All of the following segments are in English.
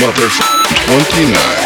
Mother's 29.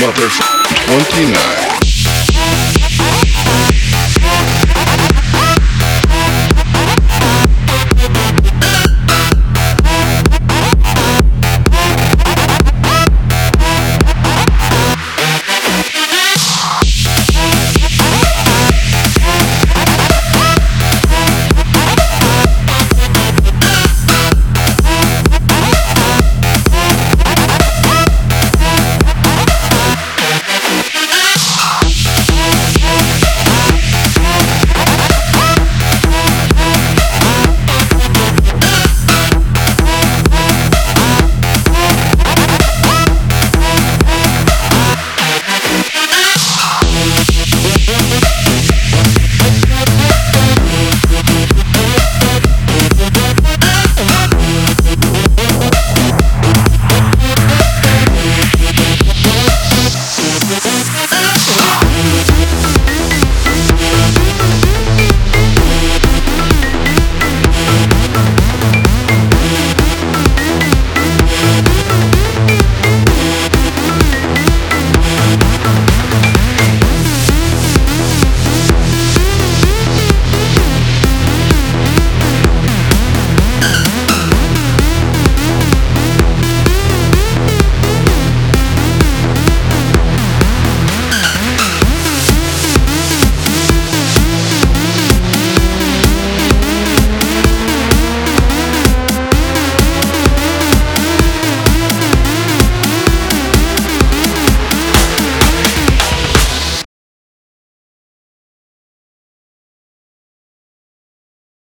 Mother 29.